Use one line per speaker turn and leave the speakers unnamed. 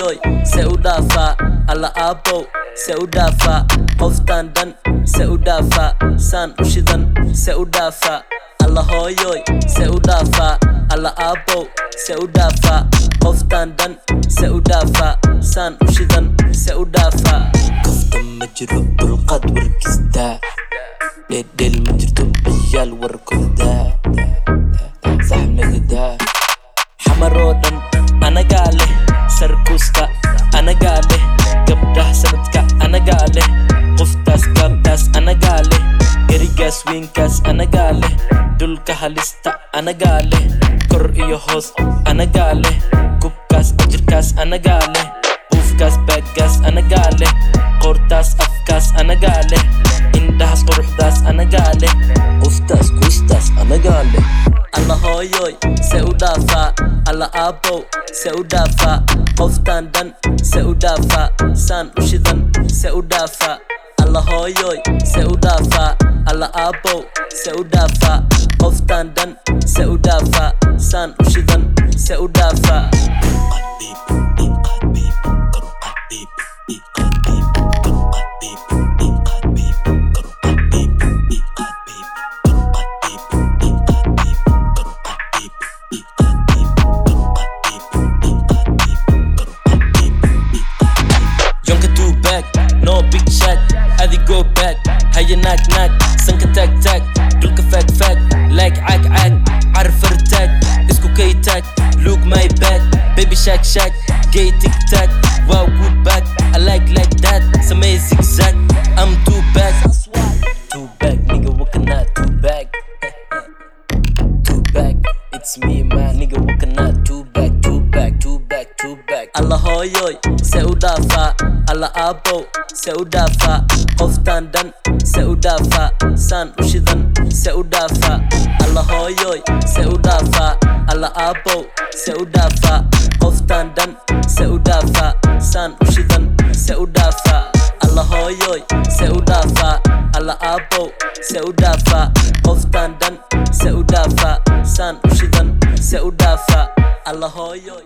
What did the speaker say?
hooyoy se u dhaafaa alla aabbow se u dhaafaa qoftaan dhan se u dhaafaa saan u shidan se u dhaafaa alla hooyoy se u dhaafaa alla aabbow se u dhaafaa qoftaan dhan se u dhaafaa saan u shidan se u dhaafaa
kafta ma jiro dulqaad wargistaa dheeldheel ma jirto ciyaal warkordaa
xamaroo anagale. Gabda sabat ka anagale. Quftas kabdas anagale. Irigas winkas anagale. Dulka halista anagale. Kor iyo hoos anagale. Kubkas ajirkas anagale. Ufkas baggas anagale. Qortas afkas anagale. Indahas
quruxdas anagale. Uftas kwistas
anagale. Hooyoy se u dhaafaa alla aabbow se u dhaafaa qoftaan dhan se u dhaafaa saan u shidan se u dhaafaa alla hooyoy se u dhaafaa alla aabbow se u dhaafaa qoftaan dhan se u dhaafaa saan u shidan se u dhaafaa je nek nek, attack, tek tek, drukken vet vet, lijk ek ek, عارف attack. Isko كي تاك look my back, baby شاك شاك gay تيك تاك Wow, good back, I like like that. سمي زيكزاك I'm too back
too back nigga what can I too back? Too back it's me man nigga what can I too back? Too back too back too back
الله هوي udafa. U dhaafaa alla aabbow se u dhaafaa qoftaan dhan se u dhaafaa saan u shidan se u dhaafaa alla hooyoy se u dhaafaa alla aabbow se u dhaafaa qoftaan dhan se u dhaafaa saan u shidan se u dhaafaa alla hooyoy se u dhaafaa alla aabbow se u dhaafaa qoftaan dhan se u dhaafaa saan u shidan se u dhaafaa alla hooyoy